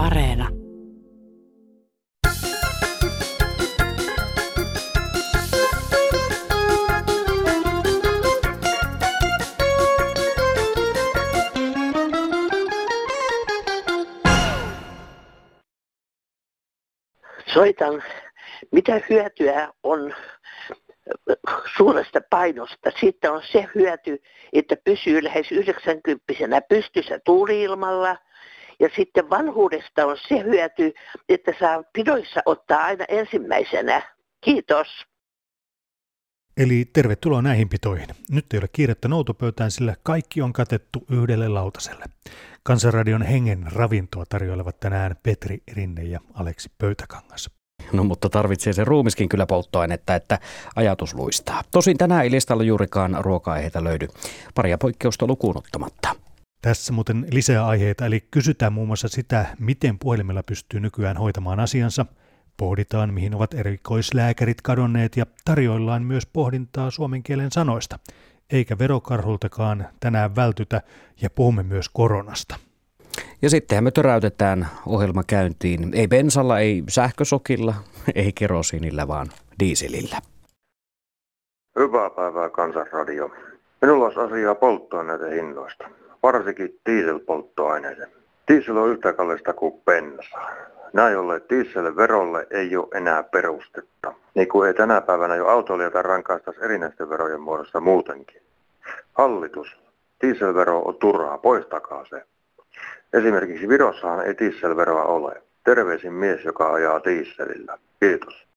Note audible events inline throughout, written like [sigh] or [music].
Areena. Soitan, mitä hyötyä on suuresta painosta. Sitten on se hyöty, että pysyy lähes 90 pystyssä tuuliilmalla. Ja sitten vanhuudesta on se hyöty, että saa pidoissa ottaa aina ensimmäisenä. Kiitos. Eli tervetuloa näihin pitoihin. Nyt ei ole kiirettä noutopöytään, sillä kaikki on katettu yhdelle lautaselle. Kansanradion hengen ravintoa tarjoilevat tänään Petri Rinne ja Aleksi Pöytäkangas. No mutta tarvitsee se ruumiskin kyllä polttoainetta, että ajatus luistaa. Tosin tänään ei listalla juurikaan ruoka-aiheita löydy, paria poikkeusta lukuun ottamatta. Tässä muuten lisää aiheita, eli kysytään muun muassa sitä, miten puhelimella pystyy nykyään hoitamaan asiansa. Pohditaan, mihin ovat erikoislääkärit kadonneet ja tarjoillaan myös pohdintaa suomen kielen sanoista. Eikä verokarhultakaan tänään vältytä ja puhumme myös koronasta. Ja sittenhän me töräytetään ohjelma käyntiin. Ei bensalla, ei sähkösokilla, [laughs] ei kerosiinilla, vaan diiselillä. Hyvää päivää Kansanradio. Minulla olisi asiaa polttoaineiden hinnoista, varsinkin dieselpolttoaineiden. Diesel on yhtä kallista kuin bensa. Näin ollen dieselverolle ei ole enää perustetta, niin kuin ei tänä päivänä jo autoilijoita rankaistaisi erinäisten verojen muodossa muutenkin. Hallitus, dieselvero on turhaa, poistakaa se. Esimerkiksi Virossahan ei dieselveroa ole. Terveisin mies, joka ajaa dieselillä. Kiitos.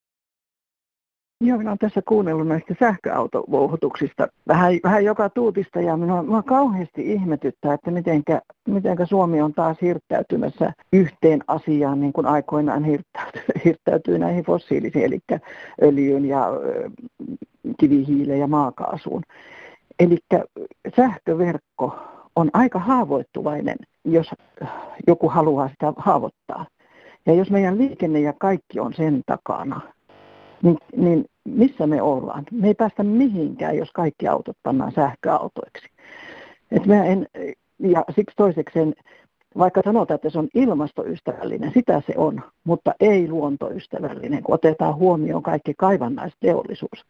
Joo, minä olen tässä kuunnellut näistä sähköautovouhotuksista vähän, vähän joka tuutista ja minua, minua kauheasti ihmetyttää, että mitenkä, mitenkä Suomi on taas hirttäytymässä yhteen asiaan niin kuin aikoinaan [laughs] hirttäytyy näihin fossiilisiin, eli öljyyn ja kivihiileen ja maakaasuun. Eli sähköverkko on aika haavoittuvainen, jos joku haluaa sitä haavoittaa. Ja jos meidän liikenne ja kaikki on sen takana, niin, niin missä me ollaan? Me ei päästä mihinkään, jos kaikki autot pannaan sähköautoiksi. Et mä en, ja siksi toisekseen, vaikka sanotaan, että se on ilmastoystävällinen, sitä se on, mutta ei luontoystävällinen, kun otetaan huomioon kaikki kaivannaisteollisuus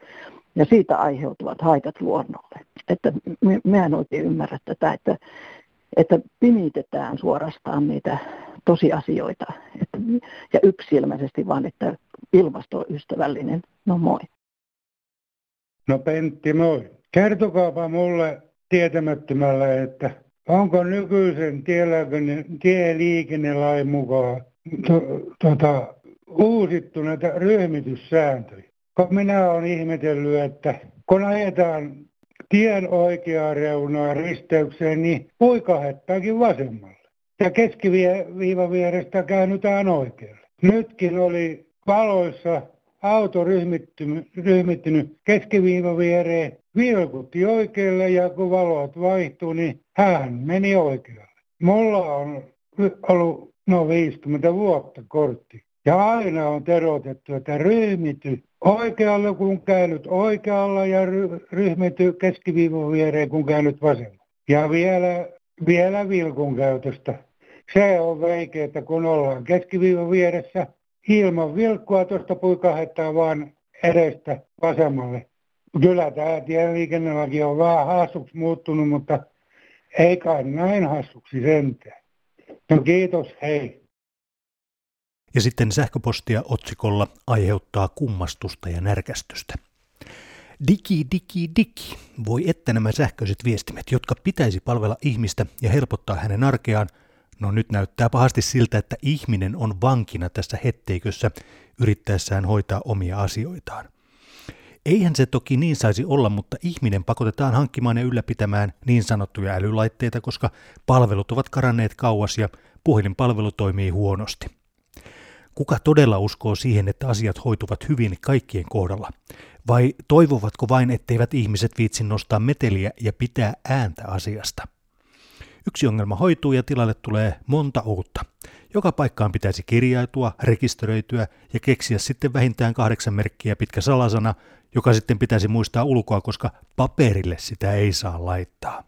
ja siitä aiheutuvat haitat luonnolle. Että me en oikein ymmärrä tätä, että, että pimitetään suorastaan niitä tosiasioita että, ja yksilmäisesti vaan, että ilmastoystävällinen. No moi. No Pentti, moi. Kertokaapa mulle tietämättömällä, että onko nykyisen tieliikennelain mukaan to, tota, uusittu näitä ryhmityssääntöjä? Kun minä olen ihmetellyt, että kun ajetaan tien oikeaa reunaa risteykseen, niin puikahettaakin vasemmalle. Ja keskiviiva vierestä käännytään oikealle. Nytkin oli valoissa auto ryhmittynyt keskiviiva viereen, vilkutti oikealle ja kun valot vaihtui, niin hän meni oikealle. Mulla on ollut no 50 vuotta kortti. Ja aina on terotettu, että ryhmity oikealle kun käynyt oikealla ja ryhmity keskiviivan viereen kun käynyt vasemmalla. Ja vielä, vielä vilkun käytöstä. Se on veikeä, kun ollaan keskiviivan vieressä ilman vilkkua tuosta puikahettaa vaan edestä vasemmalle. Kyllä tämä tieliikennelaki on vähän hassuksi muuttunut, mutta ei kai näin hassuksi sentään. No kiitos, hei. Ja sitten sähköpostia otsikolla aiheuttaa kummastusta ja närkästystä. Digi, digi, digi. Voi että nämä sähköiset viestimet, jotka pitäisi palvella ihmistä ja helpottaa hänen arkeaan, no nyt näyttää pahasti siltä, että ihminen on vankina tässä hetteikössä yrittäessään hoitaa omia asioitaan. Eihän se toki niin saisi olla, mutta ihminen pakotetaan hankkimaan ja ylläpitämään niin sanottuja älylaitteita, koska palvelut ovat karanneet kauas ja puhelinpalvelu toimii huonosti. Kuka todella uskoo siihen, että asiat hoituvat hyvin kaikkien kohdalla? Vai toivovatko vain, etteivät ihmiset viitsi nostaa meteliä ja pitää ääntä asiasta? Yksi ongelma hoituu ja tilalle tulee monta uutta. Joka paikkaan pitäisi kirjautua, rekisteröityä ja keksiä sitten vähintään kahdeksan merkkiä pitkä salasana, joka sitten pitäisi muistaa ulkoa, koska paperille sitä ei saa laittaa.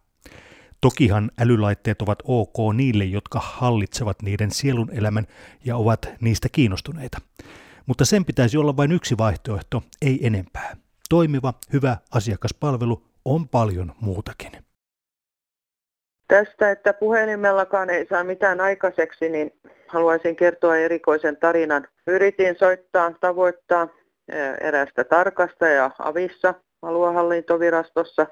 Tokihan älylaitteet ovat ok niille, jotka hallitsevat niiden sielun elämän ja ovat niistä kiinnostuneita. Mutta sen pitäisi olla vain yksi vaihtoehto, ei enempää. Toimiva, hyvä asiakaspalvelu on paljon muutakin. Tästä, että puhelimellakaan ei saa mitään aikaiseksi, niin haluaisin kertoa erikoisen tarinan. Yritin soittaa, tavoittaa erästä tarkastajaa Avissa aluehallintovirastossa.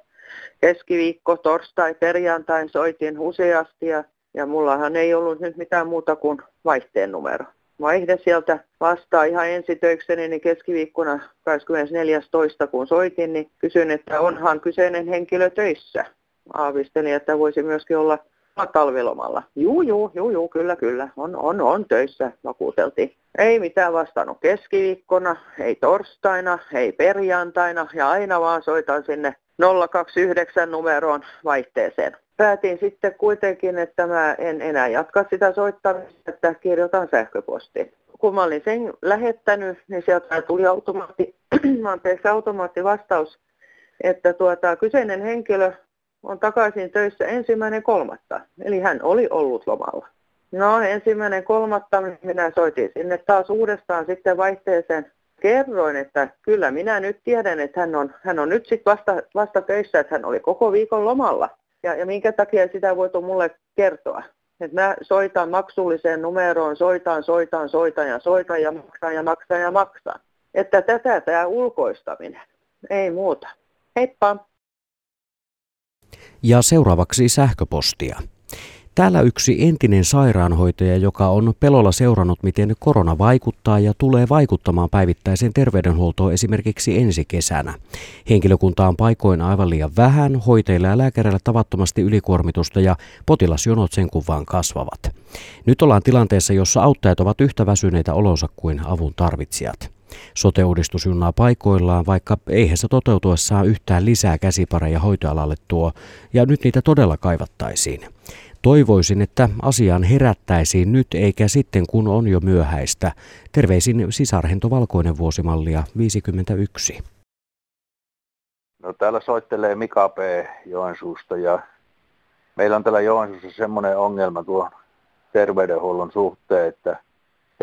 Keskiviikko, torstai, perjantain soitin useasti ja, ja mullahan ei ollut nyt mitään muuta kuin vaihteen numero. Vaihde sieltä vastaa ihan ensitöikseni, niin keskiviikkona 24.2. kun soitin, niin kysyin, että onhan kyseinen henkilö töissä. Aavistelin, että voisi myöskin olla talvilomalla. Juu, juu, juu, juu, kyllä, kyllä. On, on, on töissä, vakuuteltiin. Ei mitään vastannut keskiviikkona, ei torstaina, ei perjantaina ja aina vaan soitan sinne 029 numeroon vaihteeseen. Päätin sitten kuitenkin, että mä en enää jatka sitä soittamista, että kirjoitan sähköpostiin. Kun mä olin sen lähettänyt, niin sieltä tuli automaatti, [clears throat] anteeksi, automaattivastaus, että tuota, kyseinen henkilö on takaisin töissä ensimmäinen kolmatta. Eli hän oli ollut lomalla. No ensimmäinen kolmatta minä soitin sinne taas uudestaan sitten vaihteeseen. Kerroin, että kyllä minä nyt tiedän, että hän on, hän on nyt sitten vasta, vasta töissä, että hän oli koko viikon lomalla. Ja, ja minkä takia sitä voitu mulle kertoa. Että mä soitan maksulliseen numeroon, soitan, soitan, soitan ja soitan ja maksan ja maksan ja maksan. Että tätä tämä ulkoistaminen. Ei muuta. Heippa! Ja seuraavaksi sähköpostia. Täällä yksi entinen sairaanhoitaja, joka on pelolla seurannut, miten korona vaikuttaa ja tulee vaikuttamaan päivittäiseen terveydenhuoltoon esimerkiksi ensi kesänä. Henkilökunta on paikoin aivan liian vähän, hoitajilla ja lääkäreillä tavattomasti ylikuormitusta ja potilasjonot sen kuvaan kasvavat. Nyt ollaan tilanteessa, jossa auttajat ovat yhtä väsyneitä olonsa kuin avun tarvitsijat. Sote-uudistus junnaa paikoillaan, vaikka eihän se toteutuessaan yhtään lisää käsipareja hoitoalalle tuo, ja nyt niitä todella kaivattaisiin. Toivoisin, että asiaan herättäisiin nyt eikä sitten kun on jo myöhäistä. Terveisin sisarhento Valkoinen vuosimallia 51. No täällä soittelee Mika P. Joensuusta ja meillä on täällä Joensuussa semmoinen ongelma tuon terveydenhuollon suhteen, että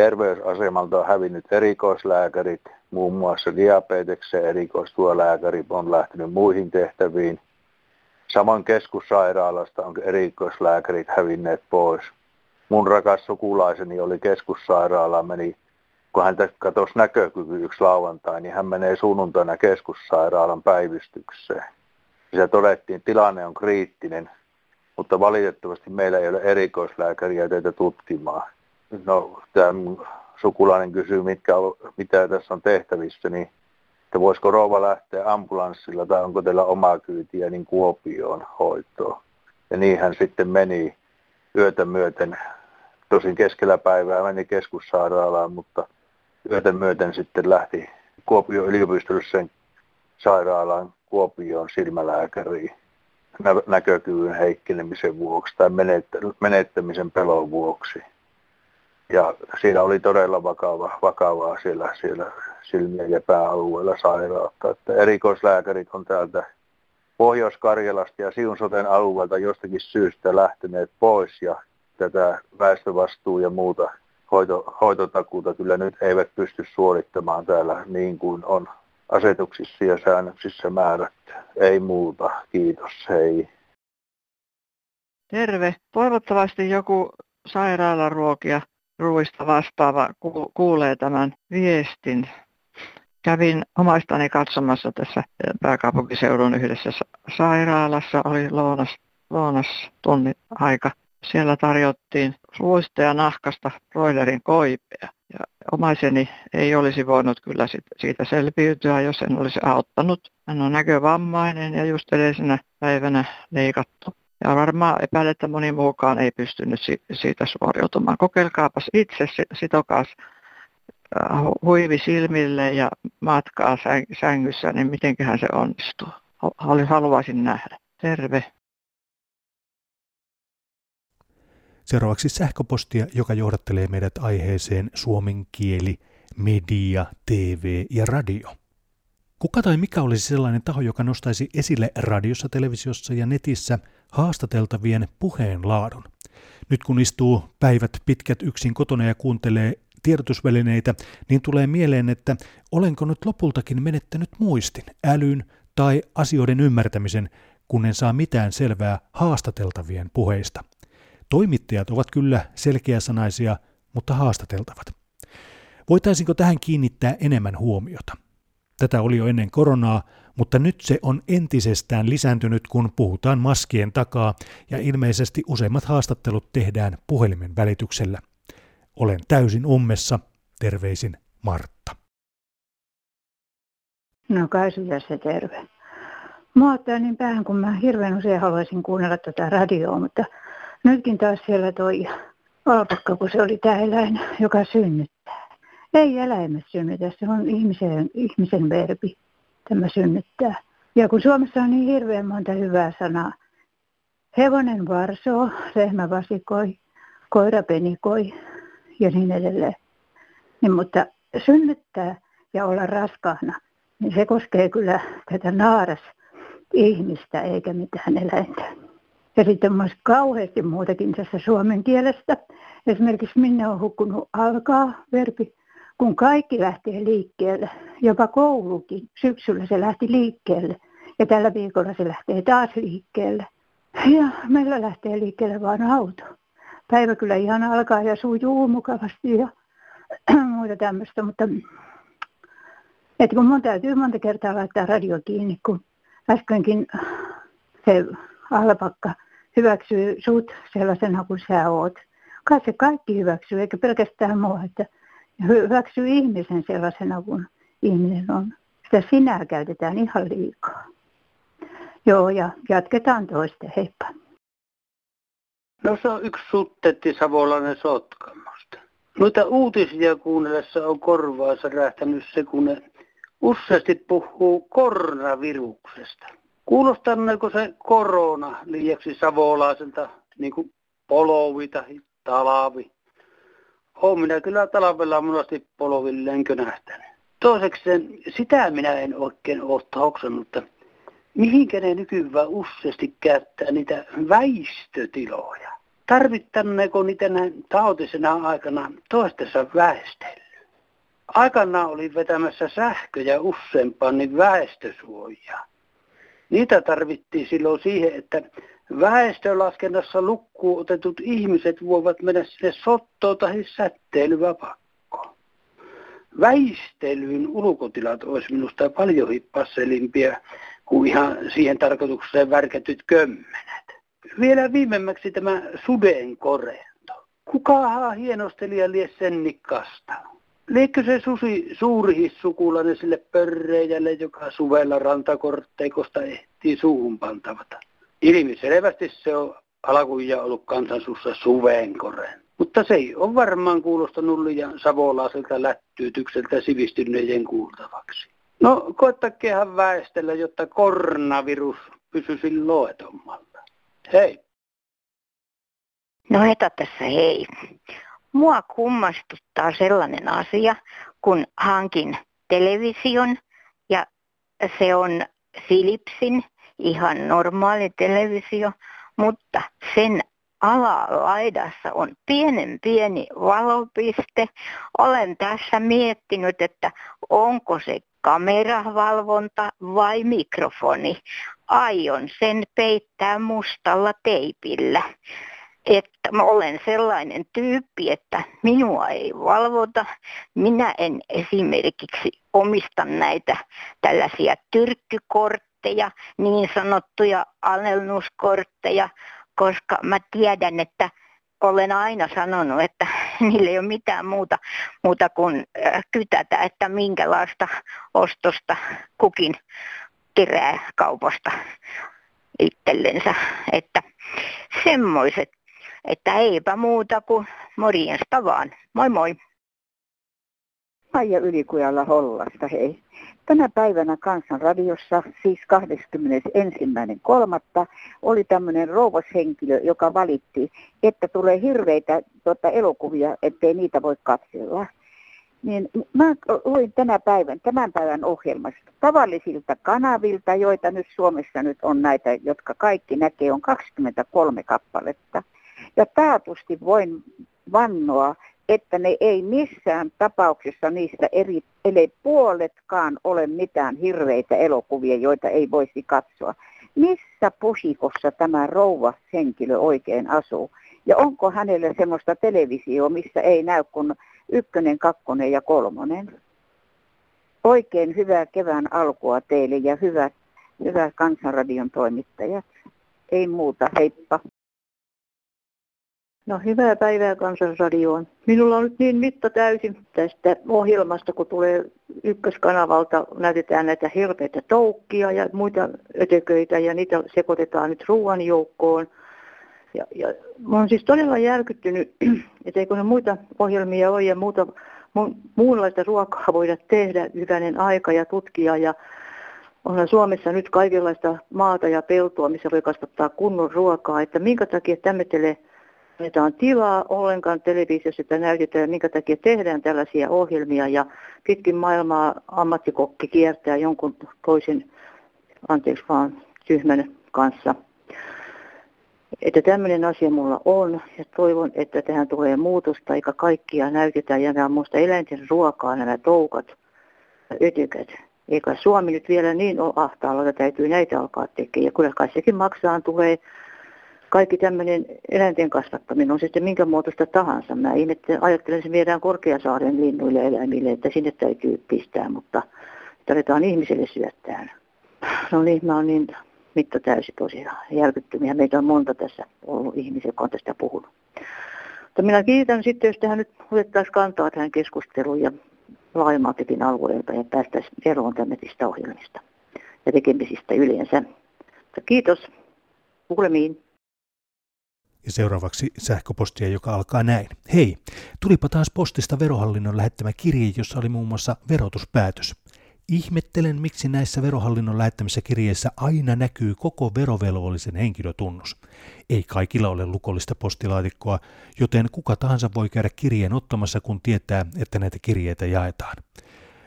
terveysasemalta on hävinnyt erikoislääkärit, muun muassa diabeteksen erikoistuolääkäri on lähtenyt muihin tehtäviin – Samoin keskussairaalasta on erikoislääkärit hävinneet pois. Mun rakas sukulaiseni oli keskussairaala, meni, kun hän katosi näkökyky yksi lauantai, niin hän menee sunnuntaina keskussairaalan päivystykseen. Ja todettiin, että tilanne on kriittinen, mutta valitettavasti meillä ei ole erikoislääkäriä teitä tutkimaan. No, tämä sukulainen kysyy, mitkä, mitä tässä on tehtävissä, niin että voisiko rouva lähteä ambulanssilla tai onko teillä omaa kyytiä niin Kuopioon hoitoon. Ja niin hän sitten meni yötä myöten, tosin keskellä päivää meni keskussairaalaan, mutta yötä myöten sitten lähti Kuopion yliopistollisen sairaalaan Kuopioon silmälääkäriin näkökyvyn heikkenemisen vuoksi tai menettämisen pelon vuoksi. Ja siinä oli todella vakava, vakavaa siellä, siellä silmien ja pääalueella sairautta. Että erikoislääkärit on täältä Pohjois-Karjalasta ja Siunsoten alueelta jostakin syystä lähteneet pois ja tätä väestövastuu ja muuta hoito, hoitotakuuta kyllä nyt eivät pysty suorittamaan täällä niin kuin on asetuksissa ja säännöksissä määrätty. Ei muuta. Kiitos. Hei. Terve. Toivottavasti joku sairaalaruokia ruuista vastaava kuulee tämän viestin. Kävin omaistani katsomassa tässä pääkaupunkiseudun yhdessä sairaalassa, oli lounas, lounas tunnin aika. Siellä tarjottiin luista ja nahkasta broilerin koipea. Ja omaiseni ei olisi voinut kyllä siitä selviytyä, jos en olisi auttanut. Hän on näkövammainen ja just edellisenä päivänä leikattu ja varmaan epäilen, että moni muukaan ei pystynyt siitä suoriutumaan. Kokeilkaapas itse, sitokaas äh, huivi silmille ja matkaa sängyssä, niin mitenköhän se onnistuu. Haluaisin nähdä. Terve. Seuraavaksi sähköpostia, joka johdattelee meidät aiheeseen suomen kieli, media, TV ja radio. Kuka tai mikä olisi sellainen taho, joka nostaisi esille radiossa, televisiossa ja netissä haastateltavien puheen laadun. Nyt kun istuu päivät pitkät yksin kotona ja kuuntelee tiedotusvälineitä, niin tulee mieleen, että olenko nyt lopultakin menettänyt muistin, älyn tai asioiden ymmärtämisen, kun en saa mitään selvää haastateltavien puheista. Toimittajat ovat kyllä selkeäsanaisia, mutta haastateltavat. Voitaisinko tähän kiinnittää enemmän huomiota? Tätä oli jo ennen koronaa, mutta nyt se on entisestään lisääntynyt, kun puhutaan maskien takaa ja ilmeisesti useimmat haastattelut tehdään puhelimen välityksellä. Olen täysin ummessa. Terveisin Martta. No kai se terve. Mua ottaa niin päähän, kun mä hirveän usein haluaisin kuunnella tätä radioa, mutta nytkin taas siellä toi alpakka, kun se oli tämä eläin, joka synnyttää. Ei eläimet synnytä, se on ihmisen, ihmisen verbi, tämä synnyttää. Ja kun Suomessa on niin hirveän monta hyvää sanaa, hevonen varsoo, lehmä vasikoi, koira penikoi ja niin edelleen. Niin, mutta synnyttää ja olla raskaana, niin se koskee kyllä tätä naaras ihmistä eikä mitään eläintä. Ja sitten on kauheasti muutakin tässä suomen kielestä. Esimerkiksi minne on hukkunut alkaa verbi, kun kaikki lähtee liikkeelle, jopa koulukin. Syksyllä se lähti liikkeelle ja tällä viikolla se lähtee taas liikkeelle. Ja meillä lähtee liikkeelle vain auto. Päivä kyllä ihan alkaa ja sujuu mukavasti ja [clears throat] muuta tämmöistä, mutta että kun mun täytyy monta kertaa laittaa radio kiinni, kun äskenkin se alpakka hyväksyy sut sellaisena kuin sä oot. Kai se kaikki hyväksyy, eikä pelkästään mua, että hyväksyy ihmisen sellaisena kuin ihminen on. Sitä sinää käytetään ihan liikaa. Joo, ja jatketaan toista. Heippa. No se on yksi suttetti savolainen Sotkamosta. Noita uutisia kuunnellessa on korvaa rähtänyt se, kun ne useasti puhuu koronaviruksesta. Kuulostaneeko se korona liiaksi savolaiselta, niin kuin polovi tai talavi? Olen minä kyllä talvella monesti polovilleenkö könähtänyt. Toiseksi sitä minä en oikein ole hoksannut, että mihinkä ne nykyään useasti käyttää niitä väistötiloja. Tarvittaneeko niitä näin tautisena aikana toistensa väestelyyn? Aikanaan oli vetämässä sähköjä useampaan niin väestösuojaa. Niitä tarvittiin silloin siihen, että väestölaskennassa lukkuun otetut ihmiset voivat mennä sinne sottoon tai sätteilyä pakkoon. Väistelyyn ulkotilat olisi minusta paljon hippaselimpia kuin ihan siihen tarkoitukseen värkätyt kömmenet. Vielä viimemmäksi tämä suden korento. Kukahan hienostelija lie sen nikkasta? Liekö se susi suuri sukulainen sille pörreijälle, joka suvella rantakortteikosta ehtii suuhun pantavata? Ilmiselvästi se on alkuja ollut kansansuussa suveenkoreen. Mutta se ei ole varmaan kuulostanut liian savolaiselta lättyytykseltä sivistyneiden kuultavaksi. No koettakehan väestellä, jotta koronavirus pysyisi loetommalla. Hei. No heta tässä hei. Mua kummastuttaa sellainen asia, kun hankin television ja se on Philipsin ihan normaali televisio, mutta sen alalaidassa on pienen pieni valopiste. Olen tässä miettinyt, että onko se kameravalvonta vai mikrofoni. Aion sen peittää mustalla teipillä että mä olen sellainen tyyppi, että minua ei valvota. Minä en esimerkiksi omista näitä tällaisia tyrkkykortteja, niin sanottuja alennuskortteja, koska mä tiedän, että olen aina sanonut, että [laughs] niillä ei ole mitään muuta, muuta kuin äh, kytätä, että minkälaista ostosta kukin kerää kaupasta itsellensä. Että semmoiset että eipä muuta kuin morjesta vaan. Moi moi. Maija Ylikujalla Hollasta, hei. Tänä päivänä Kansanradiossa, siis 21.3. oli tämmöinen rouvashenkilö, joka valitti, että tulee hirveitä tota, elokuvia, ettei niitä voi katsella. niin mä luin tänä päivän, tämän päivän ohjelmasta tavallisilta kanavilta, joita nyt Suomessa nyt on näitä, jotka kaikki näkee, on 23 kappaletta. Ja taatusti voin vannoa, että ne ei missään tapauksessa niistä eri, eli puoletkaan ole mitään hirveitä elokuvia, joita ei voisi katsoa. Missä pusikossa tämä rouva henkilö oikein asuu? Ja onko hänellä semmoista televisio, missä ei näy kuin ykkönen, kakkonen ja kolmonen? Oikein hyvää kevään alkua teille ja hyvät, hyvät Kansanradion toimittajat. Ei muuta, heippa. No hyvää päivää Kansanradioon. Minulla on nyt niin mitta täysin tästä ohjelmasta, kun tulee ykköskanavalta, näytetään näitä hirveitä toukkia ja muita ötököitä ja niitä sekoitetaan nyt ruoan joukkoon. Ja, ja mä oon siis todella järkyttynyt, [clears throat] että eikö ne muita ohjelmia ole ja muuta, mu, muunlaista ruokaa voida tehdä hyvänen aika ja tutkia ja onhan Suomessa nyt kaikenlaista maata ja peltoa, missä voi kasvattaa kunnon ruokaa, että minkä takia tämmöiselle annetaan tilaa ollenkaan televisiossa, että näytetään, minkä takia tehdään tällaisia ohjelmia ja pitkin maailmaa ammattikokki kiertää jonkun toisen, anteeksi vaan, tyhmän kanssa. Että tämmöinen asia mulla on ja toivon, että tähän tulee muutosta, eikä kaikkia näytetään ja nämä on muista eläinten ruokaa, nämä toukat ja ötykät. Eikä Suomi nyt vielä niin ole ahtaalla, että täytyy näitä alkaa tekemään. Ja kyllä kai sekin maksaa tulee kaikki tämmöinen eläinten kasvattaminen on sitten minkä muotoista tahansa. Mä ihmettelen, ajattelen, että se viedään Korkeasaaren linnuille eläimille, että sinne täytyy pistää, mutta tarvitaan ihmiselle syöttää. No niin, mä oon niin mitta täysin tosiaan järkyttymiä. Meitä on monta tässä ollut ihmisiä, jotka on tästä puhunut. Mutta minä kiitän sitten, jos tähän nyt otettaisiin kantaa tähän keskusteluun ja laajemmaltakin alueelta ja päästäisiin eroon tämmöisistä ohjelmista ja tekemisistä yleensä. Mutta kiitos. Kuulemiin. Ja seuraavaksi sähköpostia, joka alkaa näin. Hei, tulipa taas postista verohallinnon lähettämä kirje, jossa oli muun muassa verotuspäätös. Ihmettelen, miksi näissä verohallinnon lähettämissä kirjeissä aina näkyy koko verovelvollisen henkilötunnus. Ei kaikilla ole lukollista postilaatikkoa, joten kuka tahansa voi käydä kirjeen ottamassa, kun tietää, että näitä kirjeitä jaetaan.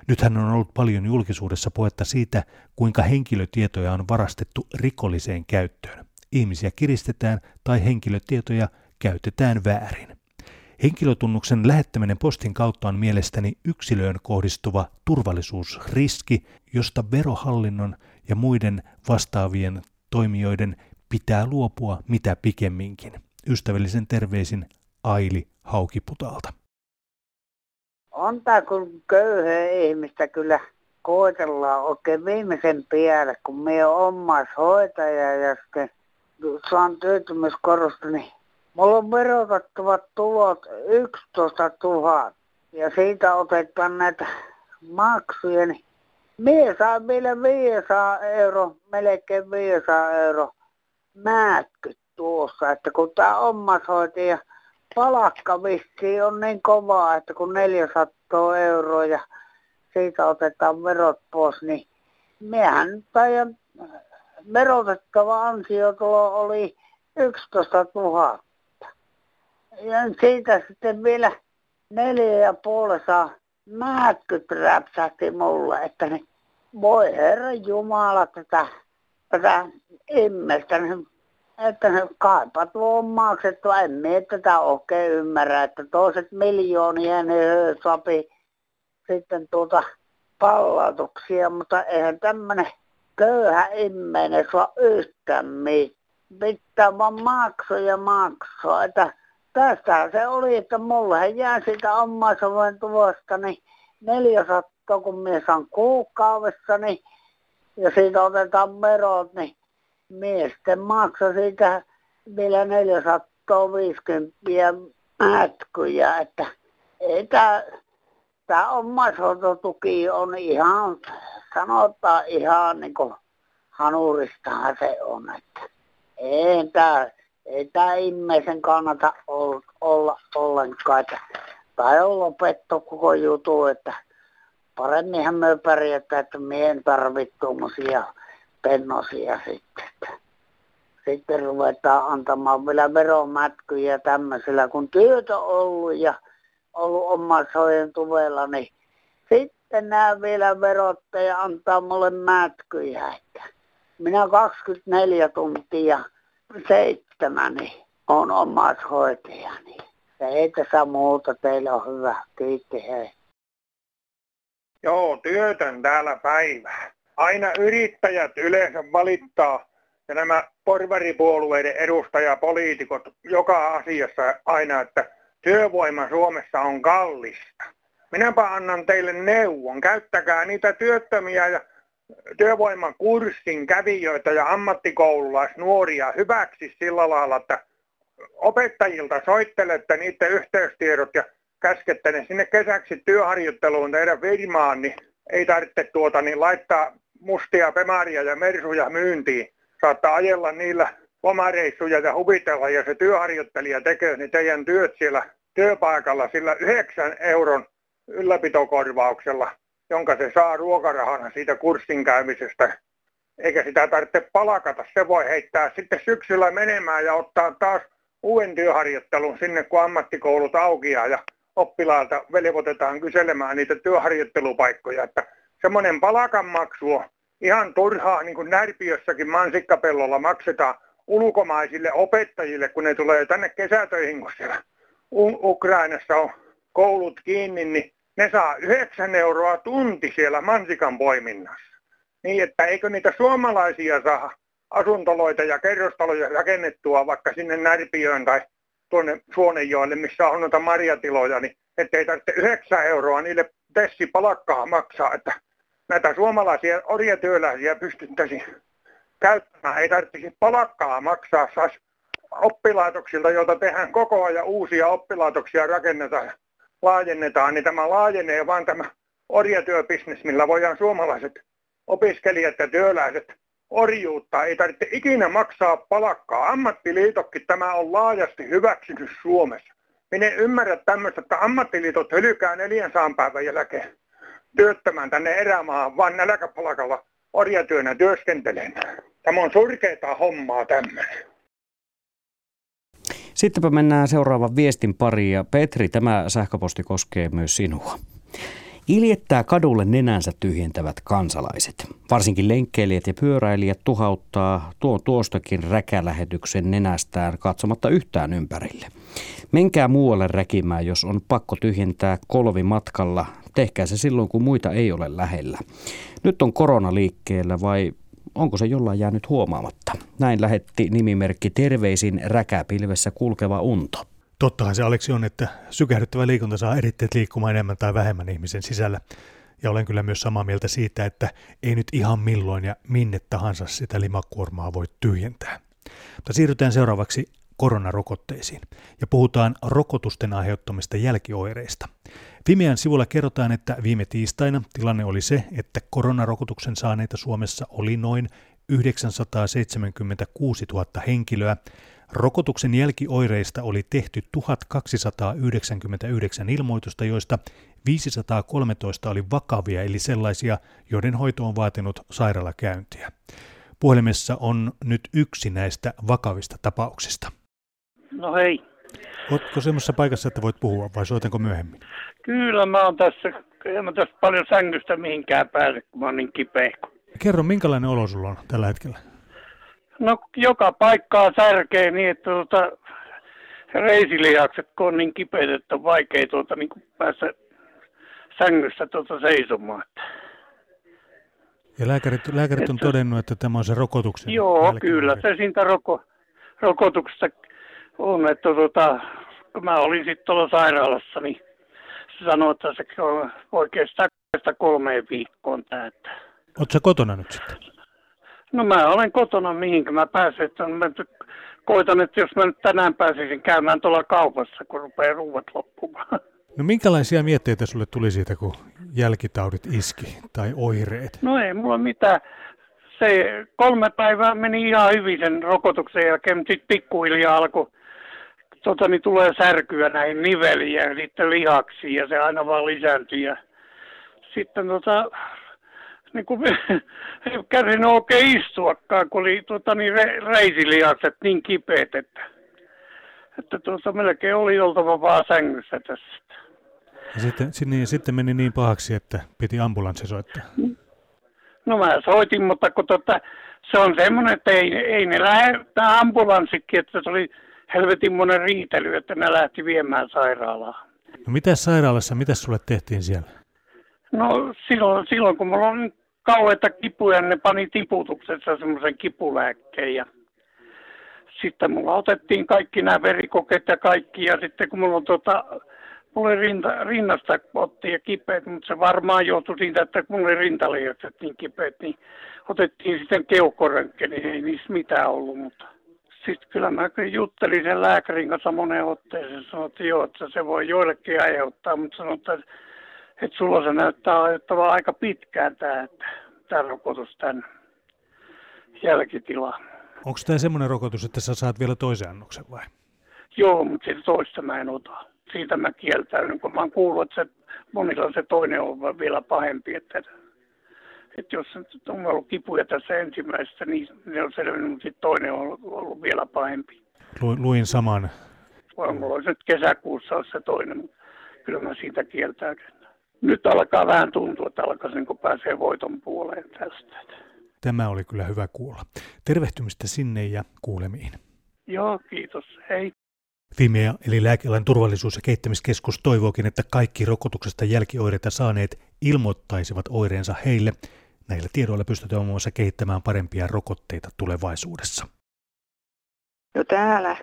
Nythän on ollut paljon julkisuudessa puhetta siitä, kuinka henkilötietoja on varastettu rikolliseen käyttöön ihmisiä kiristetään tai henkilötietoja käytetään väärin. Henkilötunnuksen lähettäminen postin kautta on mielestäni yksilöön kohdistuva turvallisuusriski, josta verohallinnon ja muiden vastaavien toimijoiden pitää luopua mitä pikemminkin. Ystävällisen terveisin Aili Haukiputaalta. On tämä kun köyhä ihmistä kyllä koetellaan oikein viimeisen päälle, kun me on omaishoitaja ja sitten saan työttömyyskorosta, niin mulla on verotettavat tulot 11 000 ja siitä otetaan näitä maksuja, niin mie saan vielä 500 euro, melkein 500 euro. Määtky tuossa, että kun tämä omaishoitaja palakka on niin kovaa, että kun 400 euroa ja siitä otetaan verot pois, niin miehän taidan verotettava ansiotulo oli 11 000. Ja siitä sitten vielä neljä ja puolessa määtkyt räpsähti mulle, että ne, voi herra Jumala tätä, tätä immestä, että ne kaipat on maksettu. En minä tätä oikein ymmärrä, että toiset miljoonia ne sopi sitten tuota pallautuksia, mutta eihän tämmöinen köyhä ihminen saa yhtään mitään. Pitää vaan maksaa ja maksaa. Että tästähän se oli, että mulle jää sitä omaisuuden tuosta niin 400, kun minä saan kuukaudessa, niin, ja siitä otetaan verot, niin mies sitten maksaa siitä vielä 450 mätkyjä, että tämä, tämä omaishoitotuki on ihan sanotaan ihan niin kuin hanuristahan se on, että ei tämä, ei tämä ihmisen kannata olla, olla ollenkaan, että tai on lopettu koko jutu, että paremminhan me pärjätään, että me en tarvitse tuommoisia pennosia sitten. Että sitten ruvetaan antamaan vielä veromätkyjä tämmöisellä, kun työtä on ollut ja ollut omaishoidon tuvella, niin sitten nämä vielä verottaja antaa mulle mätkyjä, että minä 24 tuntia seitsemän niin on omaishoitaja, niin ei tässä muuta, teillä on hyvä, kiitti hei. Joo, työtön täällä päivää. Aina yrittäjät yleensä valittaa ja nämä porvaripuolueiden edustajapoliitikot joka asiassa aina, että työvoima Suomessa on kallista. Minäpä annan teille neuvon. Käyttäkää niitä työttömiä ja työvoimakurssin kävijöitä ja ammattikoululaisnuoria hyväksi sillä lailla, että opettajilta soittelette niiden yhteystiedot ja käskette ne sinne kesäksi työharjoitteluun teidän firmaan, niin ei tarvitse tuota, niin laittaa mustia pemaria ja mersuja myyntiin. Saattaa ajella niillä lomareissuja ja huvitella ja se työharjoittelija tekee niin teidän työt siellä työpaikalla sillä 9 euron ylläpitokorvauksella, jonka se saa ruokarahana siitä kurssin käymisestä. Eikä sitä tarvitse palakata. Se voi heittää sitten syksyllä menemään ja ottaa taas uuden työharjoittelun sinne, kun ammattikoulut aukiaa ja oppilailta velvoitetaan kyselemään niitä työharjoittelupaikkoja. Että semmoinen palakanmaksu on ihan turhaa, niin kuin Närpiössäkin mansikkapellolla maksetaan ulkomaisille opettajille, kun ne tulee tänne kesätöihin, kun siellä Ukrainassa on koulut kiinni, niin ne saa 9 euroa tunti siellä mansikan poiminnassa. Niin, että eikö niitä suomalaisia saa asuntoloita ja kerrostaloja rakennettua vaikka sinne Närpiöön tai tuonne Suonenjoelle, missä on noita marjatiloja, niin ettei tarvitse 9 euroa niille tessi palakkaa maksaa, että näitä suomalaisia orjatyöläisiä pystyttäisiin käyttämään. Ei tarvitsisi palakkaa maksaa, saisi oppilaitoksilta, joilta tehdään koko ajan uusia oppilaitoksia rakennetaan laajennetaan, niin tämä laajenee vaan tämä orjatyöbisnes, millä voidaan suomalaiset opiskelijat ja työläiset orjuutta. Ei tarvitse ikinä maksaa palakkaa. Ammattiliitokki tämä on laajasti hyväksynyt Suomessa. Minä en ymmärrä tämmöistä, että ammattiliitot hylkää neljän saan päivän jälkeen työttömän tänne erämaahan, vaan nälkäpalakalla orjatyönä työskentelen. Tämä on surkeita hommaa tämmöinen. Sittenpä mennään seuraavan viestin pariin ja Petri, tämä sähköposti koskee myös sinua. Iljettää kadulle nenänsä tyhjentävät kansalaiset. Varsinkin lenkkeilijät ja pyöräilijät tuhauttaa tuon tuostakin räkälähetyksen nenästään katsomatta yhtään ympärille. Menkää muualle räkimään, jos on pakko tyhjentää kolvi matkalla. Tehkää se silloin, kun muita ei ole lähellä. Nyt on korona liikkeellä vai onko se jollain jäänyt huomaamatta? Näin lähetti nimimerkki terveisin räkäpilvessä kulkeva unto. Tottahan se Aleksi on, että sykähdyttävä liikunta saa eritteet liikkumaan enemmän tai vähemmän ihmisen sisällä. Ja olen kyllä myös samaa mieltä siitä, että ei nyt ihan milloin ja minne tahansa sitä limakuormaa voi tyhjentää. Mutta siirrytään seuraavaksi koronarokotteisiin ja puhutaan rokotusten aiheuttamista jälkioireista. Fimean sivulla kerrotaan, että viime tiistaina tilanne oli se, että koronarokotuksen saaneita Suomessa oli noin 976 000 henkilöä, Rokotuksen jälkioireista oli tehty 1299 ilmoitusta, joista 513 oli vakavia, eli sellaisia, joiden hoito on vaatinut sairaalakäyntiä. Puhelimessa on nyt yksi näistä vakavista tapauksista. No hei. Oletko semmoisessa paikassa, että voit puhua vai soitanko myöhemmin? Kyllä mä oon tässä, en mä tässä paljon sängystä mihinkään pääse, kun mä oon niin kipeä. Kerro, minkälainen olo sulla on tällä hetkellä? No joka paikkaa särkee niin, että tuota, reisilihakset, kun on niin kipeät, että on vaikea tuota, niin kuin päästä sängyssä tuota seisomaan. Ja lääkärit, lääkärit on todennut, että tämä on se rokotuksen Joo, jälkeen. kyllä se siitä roko, rokotuksesta on, että tuota, kun mä olin sitten tuolla sairaalassa, niin se sanoi, että se voi kestää kolmeen viikkoon tämä. Oletko kotona nyt sitten? No mä olen kotona mihinkä mä pääsen. Että mä koitan, että jos mä nyt tänään pääsisin käymään tuolla kaupassa, kun rupeaa ruuat loppumaan. No minkälaisia mietteitä sulle tuli siitä, kun jälkitaudit iski tai oireet? No ei mulla mitään. Se kolme päivää meni ihan hyvin sen rokotuksen jälkeen, mutta sitten pikkuhiljaa alkoi tota, niin tulee särkyä näihin niveliin ja sitten lihaksiin ja se aina vaan lisääntyi. Ja sitten tota, niin kuin, [laughs] ei kärsinyt oikein istuakaan, kun oli tuota, niin re, reisilihakset niin kipeät, että, että tuota, melkein oli oltava vaan sängyssä tässä. Ja sitten, niin, sitten meni niin pahaksi, että piti ambulanssi soittaa. No mä soitin, mutta kun tota, se on semmoinen, että ei, ei ne lähde, tämä ambulanssikin, että se oli helvetin monen riitely, että ne lähti viemään sairaalaan. No mitä sairaalassa, mitä sulle tehtiin siellä? No silloin, silloin kun mulla on kauheita kipuja, ne pani tiputuksessa semmoisen kipulääkkeen ja sitten mulla otettiin kaikki nämä verikokeet ja kaikki ja sitten kun mulla on tota, mulla rinta, rinnasta otti ja kipeät, mutta se varmaan johtui siitä, että kun mulla oli rintalihakset niin kipeät, niin otettiin sitten keuhkoröntgeni, niin ei niissä mitään ollut, mutta sitten kyllä mä juttelin sen lääkärin kanssa moneen otteeseen, sanoin, että joo, että se voi joillekin aiheuttaa, mutta sanoin, että, että sulla se näyttää aiheuttavan aika pitkään tämä, että, tämä rokotus tämän jälkitila. Onko tämä semmoinen rokotus, että sä saat vielä toisen annoksen vai? Joo, mutta sitä toista mä en ota. Siitä mä kieltäydyn, kun mä oon kuullut, että se, monilla se toinen on vielä pahempi, että että jos on ollut kipuja tässä ensimmäisessä, niin ne on selvinnyt, mutta toinen on ollut, ollut vielä pahempi. Lu, luin saman. Mulla olisi nyt kesäkuussa se toinen, mutta kyllä mä siitä kieltäydyn. Nyt alkaa vähän tuntua, että alkaisin, kun pääsee voiton puoleen tästä. Tämä oli kyllä hyvä kuulla. Tervehtymistä sinne ja kuulemiin. Joo, kiitos. Hei. Fimea eli lääkealan turvallisuus- ja kehittämiskeskus toivookin, että kaikki rokotuksesta jälkioireita saaneet ilmoittaisivat oireensa heille – Näillä tiedoilla pystytään muun muassa kehittämään parempia rokotteita tulevaisuudessa. No täällä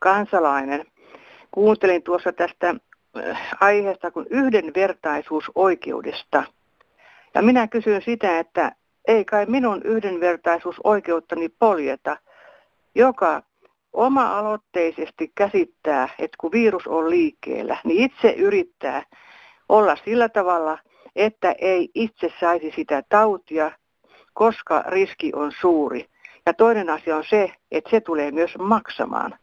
kansalainen. Kuuntelin tuossa tästä äh, aiheesta kuin yhdenvertaisuusoikeudesta. Ja minä kysyn sitä, että ei kai minun yhdenvertaisuusoikeuttani poljeta, joka oma-aloitteisesti käsittää, että kun virus on liikkeellä, niin itse yrittää olla sillä tavalla – että ei itse saisi sitä tautia, koska riski on suuri. Ja toinen asia on se, että se tulee myös maksamaan.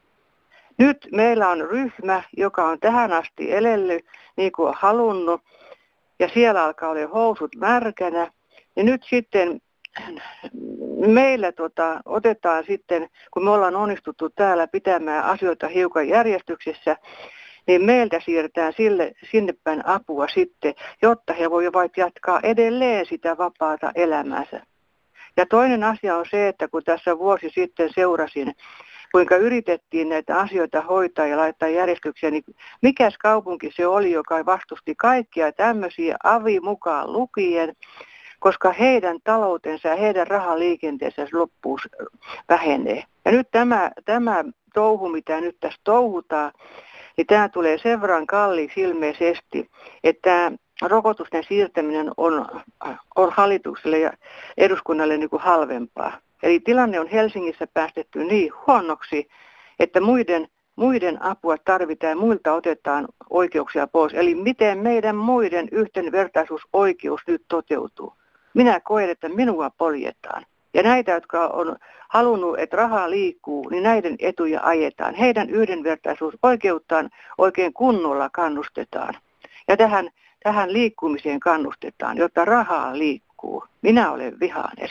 Nyt meillä on ryhmä, joka on tähän asti elellyt niin kuin on halunnut, ja siellä alkaa olla housut märkänä. Ja nyt sitten meillä tota, otetaan sitten, kun me ollaan onnistuttu täällä pitämään asioita hiukan järjestyksessä, niin meiltä siirretään sille, sinne päin apua sitten, jotta he voivat jatkaa edelleen sitä vapaata elämäänsä. Ja toinen asia on se, että kun tässä vuosi sitten seurasin, kuinka yritettiin näitä asioita hoitaa ja laittaa järjestyksiä, niin mikäs kaupunki se oli, joka vastusti kaikkia tämmöisiä avi mukaan lukien, koska heidän taloutensa ja heidän rahaliikenteensä loppuus vähenee. Ja nyt tämä, tämä touhu, mitä nyt tässä touhutaan, niin tämä tulee sen verran kalliiksi ilmeisesti, että rokotusten siirtäminen on, on hallitukselle ja eduskunnalle niin kuin halvempaa. Eli tilanne on Helsingissä päästetty niin huonoksi, että muiden, muiden apua tarvitaan ja muilta otetaan oikeuksia pois. Eli miten meidän muiden yhtenvertaisuusoikeus nyt toteutuu? Minä koen, että minua poljetaan. Ja näitä, jotka on halunnut, että rahaa liikkuu, niin näiden etuja ajetaan. Heidän yhdenvertaisuusoikeuttaan oikein kunnolla kannustetaan. Ja tähän, tähän liikkumiseen kannustetaan, jotta rahaa liikkuu. Minä olen vihainen.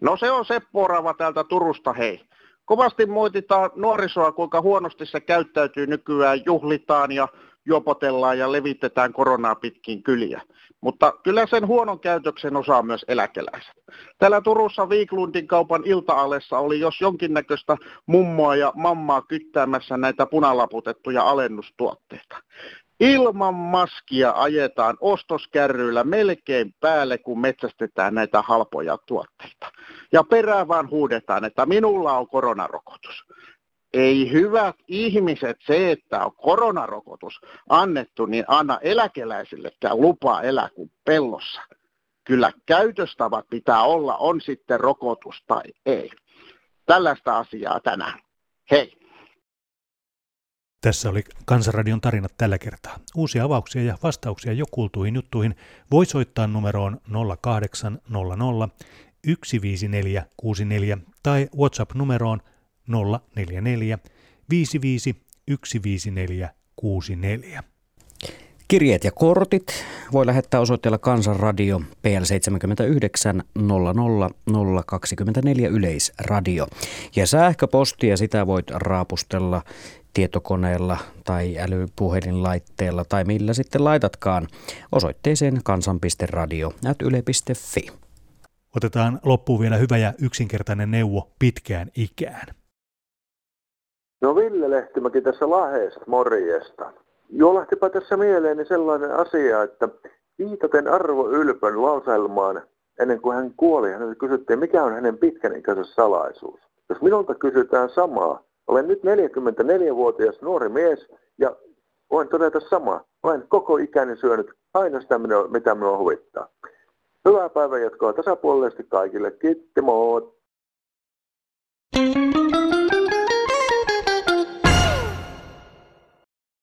No se on Seppo Orava täältä Turusta, hei. Kovasti moititaan nuorisoa, kuinka huonosti se käyttäytyy nykyään, juhlitaan ja juopotellaan ja levitetään koronaa pitkin kyliä. Mutta kyllä sen huonon käytöksen osaa myös eläkeläiset. Täällä Turussa Viiklundin kaupan iltaalessa oli jos jonkinnäköistä mummoa ja mammaa kyttäämässä näitä punalaputettuja alennustuotteita. Ilman maskia ajetaan ostoskärryillä melkein päälle, kun metsästetään näitä halpoja tuotteita. Ja perään vaan huudetaan, että minulla on koronarokotus ei hyvät ihmiset se, että on koronarokotus annettu, niin anna eläkeläisillekään lupaa elää kuin pellossa. Kyllä käytöstavat pitää olla, on sitten rokotus tai ei. Tällaista asiaa tänään. Hei! Tässä oli Kansanradion tarinat tällä kertaa. Uusia avauksia ja vastauksia jo kuultuihin juttuihin voi soittaa numeroon 0800 15464 tai WhatsApp-numeroon 044 55 154 64. Kirjeet ja kortit voi lähettää osoitteella Kansanradio PL 79 00 024 Yleisradio. Ja sähköpostia sitä voit raapustella tietokoneella tai älypuhelinlaitteella tai millä sitten laitatkaan osoitteeseen kansan.radio.yle.fi. Otetaan loppuun vielä hyvä ja yksinkertainen neuvo pitkään ikään. No Ville Lehtimäki tässä Laheesta, morjesta. Jo lähtipä tässä mieleeni sellainen asia, että viitaten Arvo Ylpön lauselmaan ennen kuin hän kuoli, häneltä kysyttiin, mikä on hänen pitkän ikänsä salaisuus. Jos minulta kysytään samaa, olen nyt 44-vuotias nuori mies ja voin todeta samaa. Olen koko ikäni syönyt aina sitä, mitä minua huvittaa. Hyvää päivän jatkoa tasapuolisesti kaikille. Kiitti, moi!